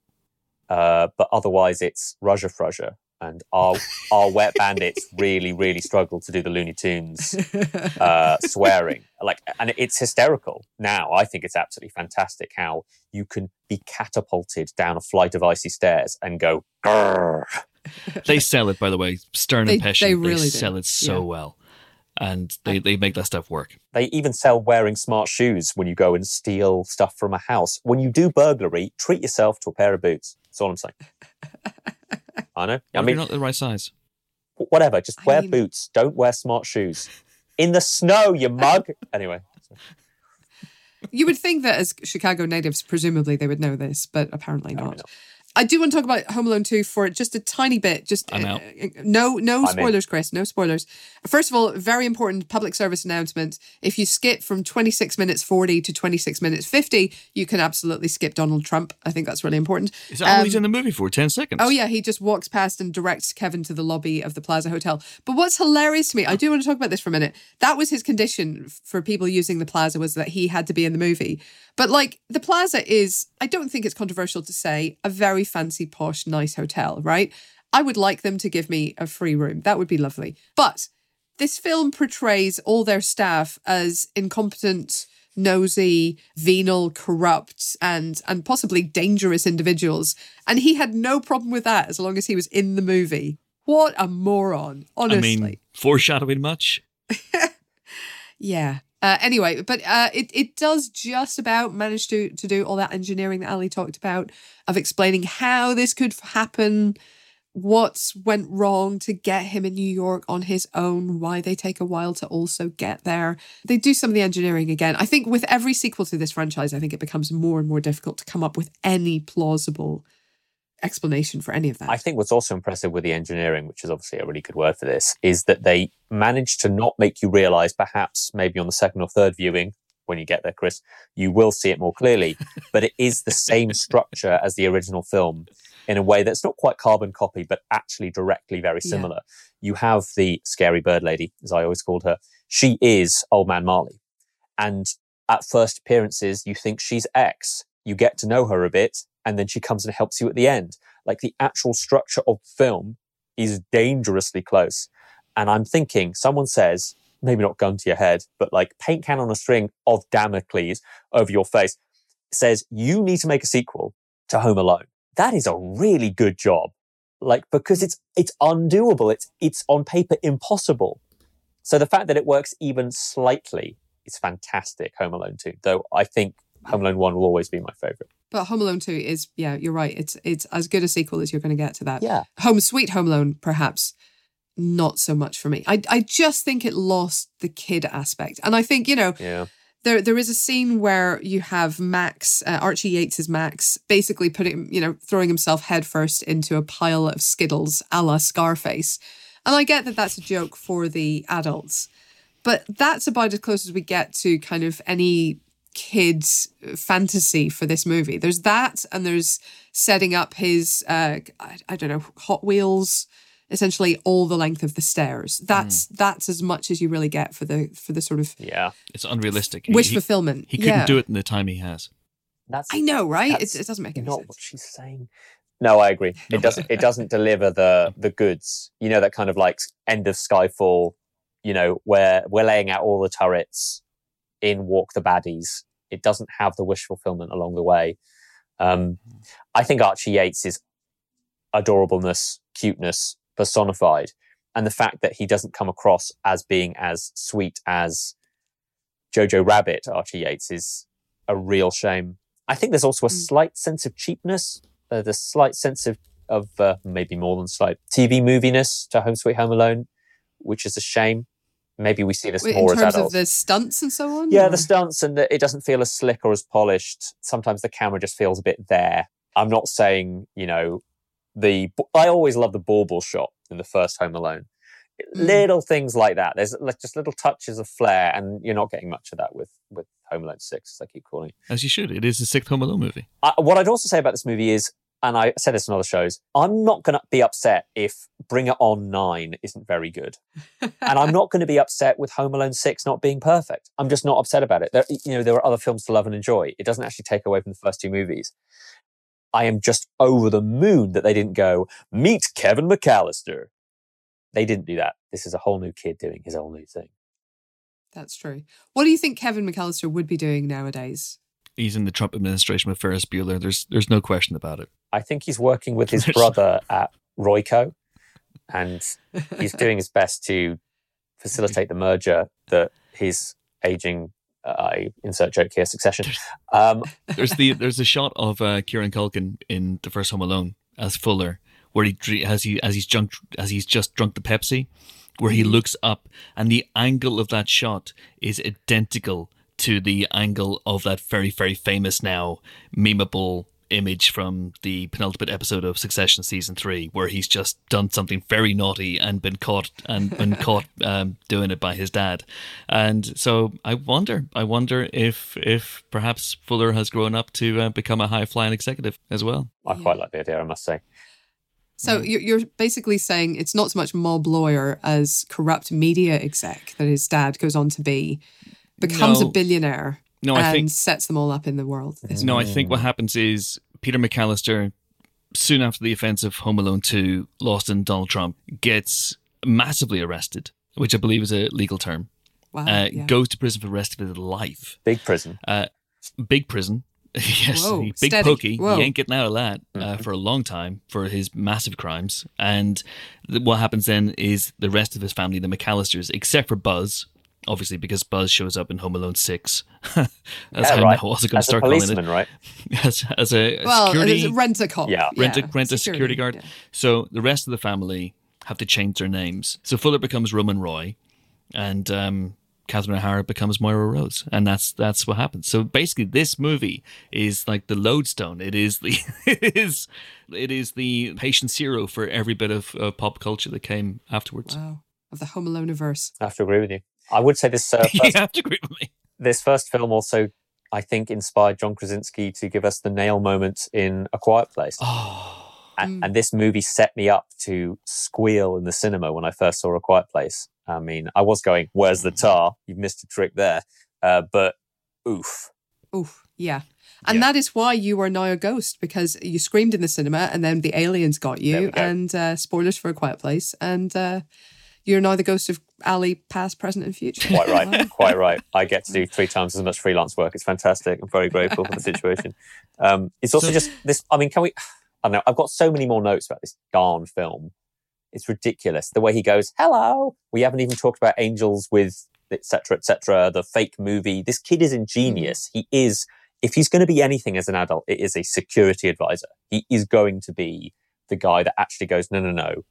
uh, but otherwise it's Raja Frussia. And our our wet bandits really, really struggle to do the Looney Tunes uh, swearing. Like, and it's hysterical now. I think it's absolutely fantastic how you can be catapulted down a flight of icy stairs and go. Grrr. They sell it, by the way. Stern They- and Pesci. they They, really do. sell it so Yeah. well, and they, they make that stuff work. They even sell wearing smart shoes when you go and steal stuff from a house. When you do burglary, treat yourself to a pair of boots. That's all I'm saying. I know. I What if mean, you're not the right size. whatever. Just I wear mean- boots. Don't wear smart shoes. In the snow, you mug. Anyway, You would think that as Chicago natives, presumably they would know this, but apparently Apparently not. Not. I do want to talk about Home Alone 2 for just a tiny bit. Just I'm out. uh, no no I'm in. spoilers, Chris. No spoilers. First of all, very important public service announcement. If you skip from 26 minutes 40 to 26 minutes 50, you can absolutely skip Donald Trump. I think that's really important. Is that all Um, he's in the movie for? 10 seconds? Oh yeah, he just walks past and directs Kevin to the lobby of the Plaza Hotel. But what's hilarious to me, I do want to talk about this for a minute. That was his condition for people using the Plaza was that he had to be in the movie. But like the Plaza is, I don't think it's controversial to say, a very fancy, posh, nice hotel, right? I would like them to give me a free room. That would be lovely. But this film portrays all their staff as incompetent, nosy, venal, corrupt, and and possibly dangerous individuals. And he had no problem with that as long as he was in the movie. What a moron, honestly. I mean, foreshadowing much? Yeah. Uh, anyway, but uh, it it does just about manage to to do all that engineering that Ali talked about of explaining how this could happen, what went wrong to get him in New York on his own, why they take a while to also get there. They do some of the engineering again. I think with every sequel to this franchise, I think it becomes more and more difficult to come up with any plausible explanation for any of that. I think what's also impressive with the engineering, which is obviously a really good word for this, is that they managed to not make you realize, perhaps maybe on the second or third viewing, when you get there, Chris, you will see it more clearly, but it is the same structure as the original film in a way that's not quite carbon copy, but actually directly very Yeah. similar. You have the scary bird lady, as I always called her. She is Old Man Marley. And at first appearances, you think she's X. You get to know her a bit, and then she comes and helps you at the end. Like the actual structure of film is dangerously close. And I'm thinking, someone says, maybe not gun to your head, but like paint can on a string of Damocles over your face, says you need to make a sequel to Home Alone. That is a really good job. Like, because it's, it's undoable. It's, it's on paper impossible. So the fact that it works even slightly is fantastic, Home Alone 2, though I think Home Alone 1 will always be my favorite. But Home Alone 2 is, yeah, you're right. It's it's as good a sequel as you're going to get to that. Yeah. Home Sweet Home Alone, perhaps not so much for me. I I just think it lost the kid aspect, and I think you know Yeah. there there is a scene where you have Max uh, Archie Yates's Max basically putting you know throwing himself headfirst into a pile of Skittles, a la Scarface, and I get that that's a joke for the adults, but that's about as close as we get to kind of any kids fantasy for this movie. There's that, and there's setting up his uh, I, I don't know Hot Wheels essentially all the length of the stairs. That's that's as much as you really get for the for the sort of Yeah. It's unrealistic. wish he, fulfillment. he couldn't yeah. do it in the time he has. That's I know, right? It, it doesn't make any not sense. what she's saying. No, I agree. It doesn't. It doesn't deliver the the goods. You know that kind of like end of Skyfall. You know where we're laying out all the turrets in Walk the Baddies. It doesn't have the wish fulfillment along the way. Um, I think Archie Yates is adorableness, cuteness personified, and the fact that he doesn't come across as being as sweet as Jojo Rabbit, Archie Yates, is a real shame. I think there's also a Mm. slight sense of cheapness, uh, the slight sense of, of uh, maybe more than slight TV moviness to Home Sweet Home Alone, which is a shame. Maybe we see this Wait, more in as terms adults. of the stunts and so on. Yeah, or- the stunts and the, it doesn't feel as slick or as polished. Sometimes the camera just feels a bit there. I'm not saying, you know, the I always love the bauble shot in the first Home Alone. Mm. little things like that. There's like just little touches of flair, and you're not getting much of that with with Home Alone Six, as I keep calling it. As you should. It is the sixth Home Alone movie. I, what I'd also say about this movie is, and I said this in other shows, I'm not going to be upset if Bring It On Nine isn't very good, and I'm not going to be upset with Home Alone Six not being perfect. I'm just not upset about it. There, you know, there are other films to love and enjoy. It doesn't actually take away from the first two movies. I am just over the moon that they didn't go meet Kevin McAllister. They didn't do that. This is a whole new kid doing his whole new thing. That's true. What do you think Kevin McAllister would be doing nowadays? He's in the Trump administration with Ferris Bueller. There's there's no question about it. I think he's working with his brother at Royco, and he's doing his best to facilitate the merger that his aging. Uh, I insert joke here. Succession. Um, There's the there's a shot of uh, Kieran Culkin in the first Home Alone as Fuller, where he dr- as he as he's drunk as he's just drunk the Pepsi, where he looks up, and the angle of that shot is identical to the angle of that very very famous now memeable image from the penultimate episode of Succession season three, where he's just done something very naughty and been caught and been caught um, doing it by his dad. And so I wonder, I wonder if if perhaps Fuller has grown up to uh, become a high flying executive as well. I quite like the idea, I must say. So you're you're basically saying it's not so much mob lawyer as corrupt media exec that his dad goes on to be, becomes No. a billionaire, No, I and think sets them all up in the world. This No, I think what happens is Peter McAllister, soon after the offense of Home Alone 2, Lost in Donald Trump, gets massively arrested, which I believe is a legal term. Wow. Uh, yeah. Goes to prison for the rest of his life. Big prison. Uh, big prison. yes, Whoa, big steady. pokey. Whoa. He ain't getting out of that uh, Mm-hmm. for a long time for his massive crimes. And th- what happens then is the rest of his family, the McAllisters, except for Buzz, obviously because Buzz shows up in Home Alone 6. That's Yeah, how right. I was going to start calling it. right? As, as a well, security it's rent a cop. Yeah. rent a, rent a security guard. yeah. So the rest of the family have to change their names. So Fuller becomes Roman Roy, and um, Catherine O'Hara becomes Moira Rose, and that's that's what happens. So basically, this movie is like the lodestone. It is the it is it is the patient zero for every bit of uh, pop culture that came afterwards. Wow. Of the Home Alone verse. I have to agree with you. I would say this uh, you first, have to agree with me. this first film also, I think, inspired John Krasinski to give us the nail moment in A Quiet Place. Oh, And, and this movie set me up to squeal in the cinema when I first saw A Quiet Place. I mean, I was going, "Where's the tar? You've missed a trick there." Uh, but oof, Oof. Yeah. And Yeah. that is why you are now a ghost because you screamed in the cinema and then the aliens got you. go. And uh, spoilers for A Quiet Place. And uh, you're now the ghost of Ali, past, present, and future. quite right, quite right. I get to do three times as much freelance work. It's fantastic. I'm very grateful for the situation. Um, it's also So- just this. I mean, can we? I don't know. I've got so many more notes about this darn film. It's ridiculous the way he goes. Hello. We haven't even talked about Angels with etc. etc. The fake movie. This kid is ingenious. He is. If he's going to be anything as an adult, it is a security advisor. He is going to be the guy that actually goes, no, no, no.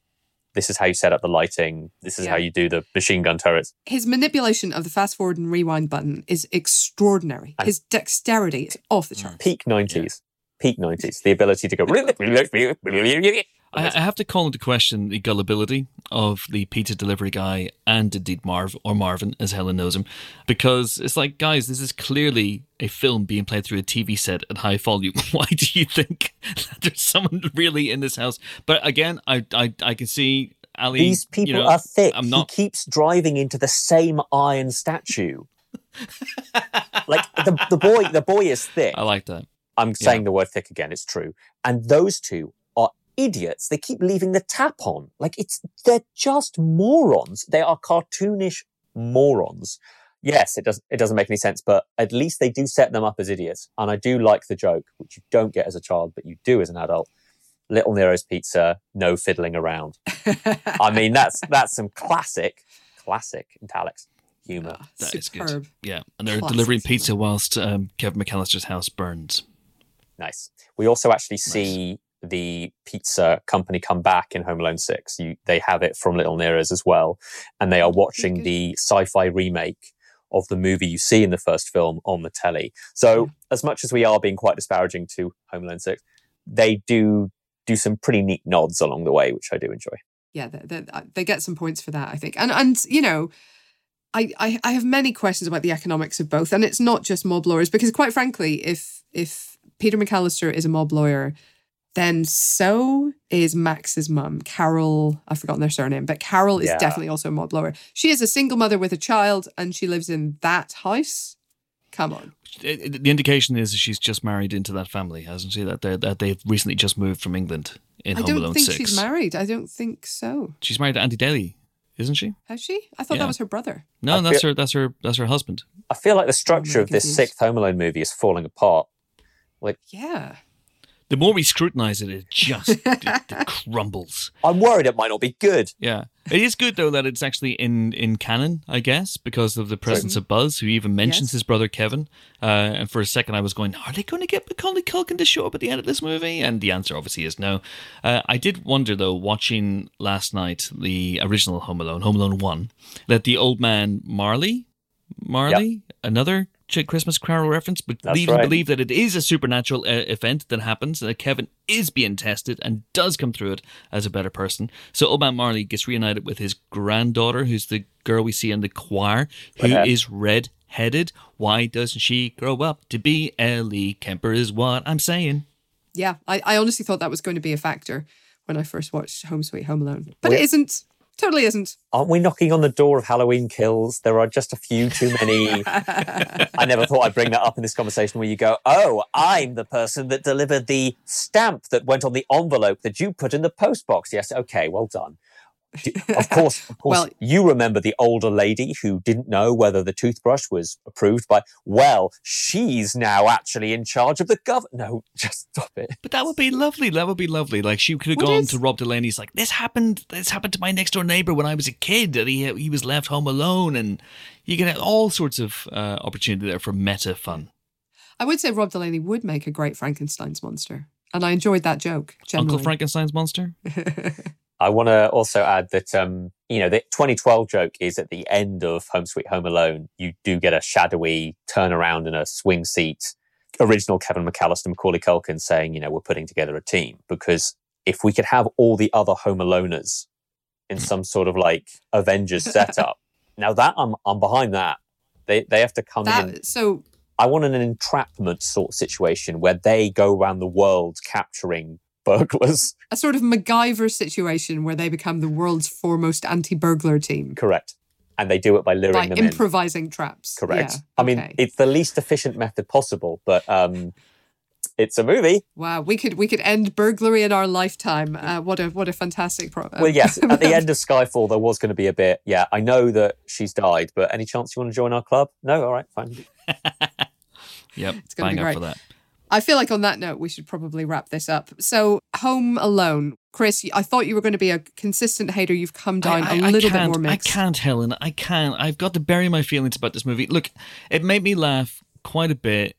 This is how you set up the lighting. This is Yeah. how you do the machine gun turrets. His manipulation of the fast forward and rewind button is extraordinary. And- His dexterity is off the mm. chart. peak 90s peak 90s the ability to go I, I have to call into question the gullibility of the pizza delivery guy and indeed Marv, or Marvin as Helen knows him, because it's like, guys, this is clearly a film being played through a TV set at high volume. Why do you think that there's someone really in this house? But again, I I, I can see Ali. these people you know, are thick I'm not. he keeps driving into the same iron statue like the, the boy the boy is thick I like that. I'm saying the word thick again it's true. And those two are idiots. They keep leaving the tap on. Like it's they're just morons. They are cartoonish morons. Yes it doesn't it doesn't make any sense but at least they do set them up as idiots. And i do like the joke which you don't get as a child but you do as an adult. Little nero's pizza no fiddling around. I mean that's that's some classic classic italics. Humor. That is good. Superb. Yeah, and they're Classic delivering cinema. pizza whilst um, Kevin McAllister's house burns. Nice. We also actually see the pizza company come back in Home Alone 6. You, they have it from Little Nero's as well. And they are watching the sci fi remake of the movie you see in the first film on the telly. So, as much as we are being quite disparaging to Home Alone 6, they do do some pretty neat nods along the way, which I do enjoy. yeah, they, they, they get some points for that, I think. And and you know, I, I I have many questions about the economics of both, and it's not just mob lawyers because, quite frankly, if if Peter McAllister is a mob lawyer, then so is Max's mum, Carol. I've forgotten their surname, but Carol is Yeah. definitely also a mob lawyer. She is a single mother with a child, and she lives in that house. Come on. It- it- the indication is she's just married into that family, hasn't she? That they that they've recently just moved from England in Home Alone. 6. I don't think she's married. I don't think so. She's married to Andy Daly, isn't she? Has she? I thought Yeah. that was her brother. No, I that's feel- her. That's her. That's her husband. I feel like the oh structure really of this sixth Home Alone movie is falling apart. Like, yeah. The more we scrutinize it, it just it, it crumbles. I'm worried it might not be good. Yeah, it is good though that it's actually in in canon, I guess, because of the presence of Buzz, who even mentions Yes. his brother Kevin. Uh, and for a second, I was going, "Are they going to get Macaulay Culkin to show up at the end of this movie?" And the answer obviously is no. Uh, I did wonder though, watching last night the original Home Alone, Home Alone One, that the old man Marley, Marley, another Ch- Christmas Carol reference, but That's leads me right. believe that it is a supernatural uh, event that happens, that Kevin is being tested and does come through it as a better person. So Old Man Marley gets reunited with his granddaughter, who's the girl we see in the choir, who Redhead. is red headed. Why doesn't she grow up to be Ellie Kemper, is what I'm saying. Yeah. I, I honestly thought that was going to be a factor when I first watched Home Sweet Home Alone. But Well- it isn't. Totally isn't. Aren't we knocking on the door of Halloween kills? There are just a few too many. I never thought I'd bring that up in this conversation where you go, Oh, I'm the person that delivered the stamp that went on the envelope that you put in the post box. Yes, okay, well done. Do- Of course, of course, Well- you remember the older lady who didn't know whether the toothbrush was approved by. Well, she's now actually in charge of the gov. No, just stop it. But that would be lovely. That would be lovely. Like she could have Would gone it? to Rob Delaney's like, this happened this happened to my next door neighbor when I was a kid that he he was left home alone and you get all sorts of uh, opportunity there for meta fun. I would say Rob Delaney would make a great Frankenstein's monster. And I enjoyed that joke. Generally. Uncle Frankenstein's monster? I want to also add that um, you know the 2012 joke is at the end of Home Sweet Home Alone. You do get a shadowy turnaround in a swing seat. Original Kevin McAllister, Macaulay Culkin saying, you know, we're putting together a team because if we could have all the other Home Aloners in some sort of like Avengers setup, now that I'm I'm behind that. They they have to come in. So I want an entrapment sort of situation where they go around the world capturing burglars. a sort of MacGyver situation where they become the world's foremost anti-burglar team Correct. And they do it by luring by them in. improvising traps. Correct. Yeah, I mean, okay. it's the least efficient method possible, but um, it's a movie. wow, we could we could end burglary in our lifetime. Uh, what a what a fantastic pro- Well, yes, at the end of Skyfall, there was going to be a bit. Yeah, I know that she's died, but any chance you want to join our club? No, all right, fine. Yep. It's gonna be bang up great. for that. I feel like on that note, we should probably wrap this up. So, Home Alone, Chris. I thought you were going to be a consistent hater. You've come down I- a I- I little bit more mixed. I can't, Helen. I can't. I've got to bury my feelings about this movie. Look, it made me laugh quite a bit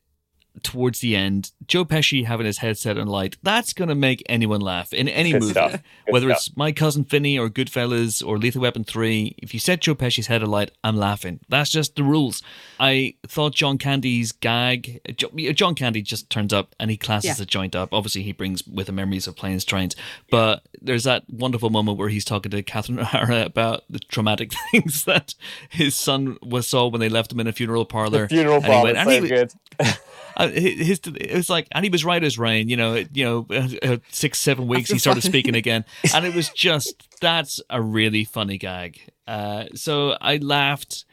towards the end. Joe Pesci having his headset on light, that's going to make anyone laugh in any Good movie. Good Whether stuff. it's My Cousin Vinny or Goodfellas or Lethal Weapon 3, if you set Joe Pesci's head alight, I'm laughing. That's just the rules. I thought John Candy's gag, John Candy just turns up and he classes Yeah. the joint up. Obviously, he brings with him memories of planes, trains. But there's that wonderful moment where he's talking to Catherine O'Hara about the traumatic things that his son was saw when they left him in a funeral parlor. Funeral And he bar went- and so wa- good. uh, his, it was like, and he was right as rain. You know, it- you know, uh, uh, six seven weeks he started speaking again, and it was just that's a really funny gag. Uh, so I laughed.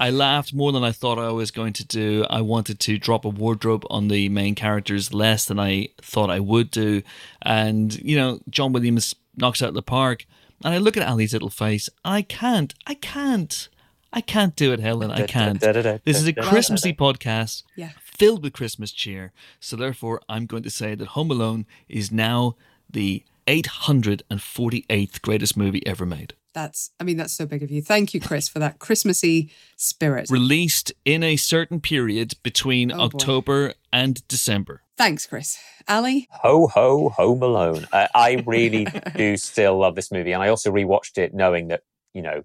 I laughed more than I thought I was going to do. I wanted to drop a wardrobe on the main characters less than I thought I would do, and you know, John Williams knocks out the park. And I look at Ali's little face. And I can't. I can't. I can't do it, Helen. I can't. This is a Christmassy podcast Yeah. Filled with Christmas cheer. So therefore, I'm going to say that Home Alone is now the 848th greatest movie ever made. That's, I mean, that's so big of you. Thank you, Chris, for that Christmassy spirit. Released in a certain period between Oh, boy. October and December. Thanks, Chris. Ali, Ho ho home alone. Uh, I really do still love this movie, and I also rewatched it knowing that you know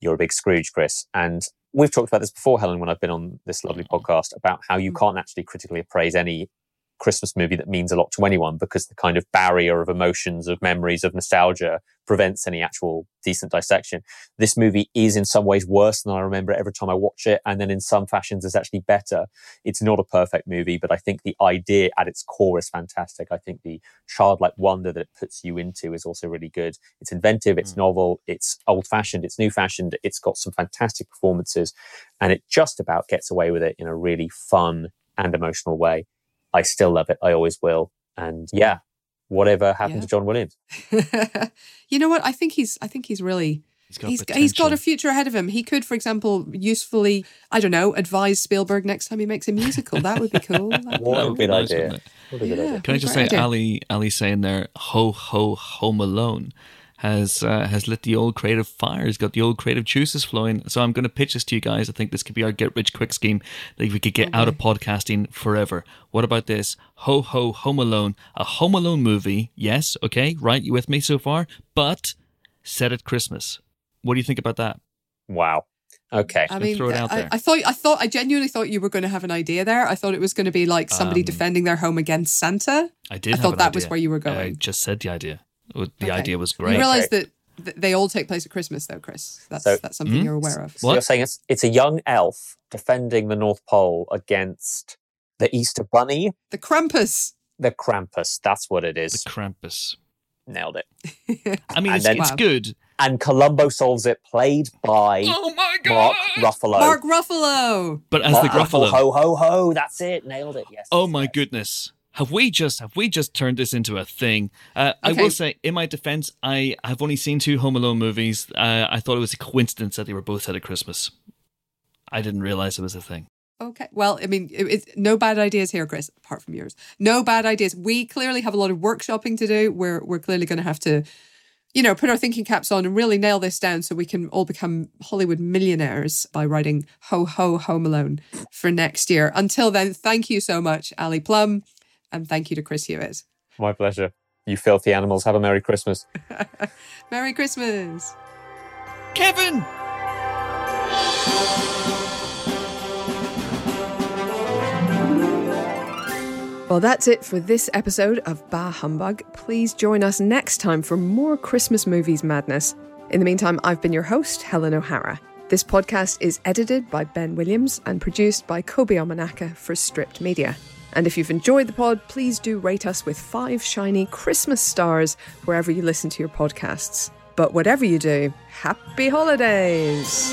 you're a big Scrooge, Chris, and we've talked about this before, Helen, when I've been on this lovely podcast about how you Mm. can't actually critically appraise any Christmas movie that means a lot to anyone because the kind of barrier of emotions, of memories, of nostalgia prevents any actual decent dissection. This movie is in some ways worse than I remember it every time I watch it. And then in some fashions, is actually better. It's not a perfect movie, but I think the idea at its core is fantastic. I think the childlike wonder that it puts you into is also really good. It's inventive, it's mm. novel, it's old fashioned, it's new fashioned, it's got some fantastic performances, and it just about gets away with it in a really fun and emotional way. I still love it. I always will. And yeah, whatever happened yeah. to John Williams? you know what? I think he's. I think he's really. He's got, he's, he's got a future ahead of him. He could, for example, usefully, I don't know, advise Spielberg next time he makes a musical. That would be cool. what a good idea. What a good idea. Can I just say, idea. Ali, Ali saying there, ho, ho, home alone has uh, has lit the old creative fire. He's got the old creative juices flowing. So I'm going to pitch this to you guys. I think this could be our get rich quick scheme that we could get okay. out of podcasting forever. What about this? Ho ho Home Alone, a Home Alone movie. Yes, okay, right. You with me so far? But set at Christmas. What do you think about that? Wow. Okay. I mean, throw it out I, there. I thought, I thought, I genuinely thought you were going to have an idea there. I thought it was going to be like somebody um, defending their home against Santa. I did. I thought that idea. was where you were going. I just said the idea. The okay. idea was great. You realize that they all take place at Christmas, though, Chris. That's so, that's something mm-hmm. you're aware of. So you're saying it's it's a young elf defending the North Pole against the Easter Bunny, the Krampus. The Krampus. That's what it is. The Krampus. Nailed it. I mean, it's, then, it's, good. And Columbo solves it, played by oh my God. Mark Ruffalo. Mark Ruffalo. But as Mark the Ruffalo, Ho ho ho! That's it. Nailed it. Yes. Oh my goodness have we just have we just turned this into a thing? Uh, okay. I will say, in my defense, I have only seen two Home Alone movies. Uh, I thought it was a coincidence that they were both set at Christmas. I didn't realize it was a thing. Okay. Well, I mean, it, it's no bad ideas here, Chris, apart from yours. No bad ideas. We clearly have a lot of workshopping to do. We're we're clearly going to have to, you know, put our thinking caps on and really nail this down so we can all become Hollywood millionaires by writing Ho Ho Home Alone for next year. Until then, thank you so much, Ali Plumb. And thank you to Chris Hewitt. My pleasure. You filthy animals. Have a Merry Christmas. Merry Christmas. Kevin! Well, that's it for this episode of Bah Humbug. Please join us next time for more Christmas movies madness. In the meantime, I've been your host, Helen O'Hara. This podcast is edited by Ben Williams and produced by Kobi Omenaka for Stripped Media. And if you've enjoyed the pod, please do rate us with five shiny Christmas stars wherever you listen to your podcasts. But whatever you do, happy holidays!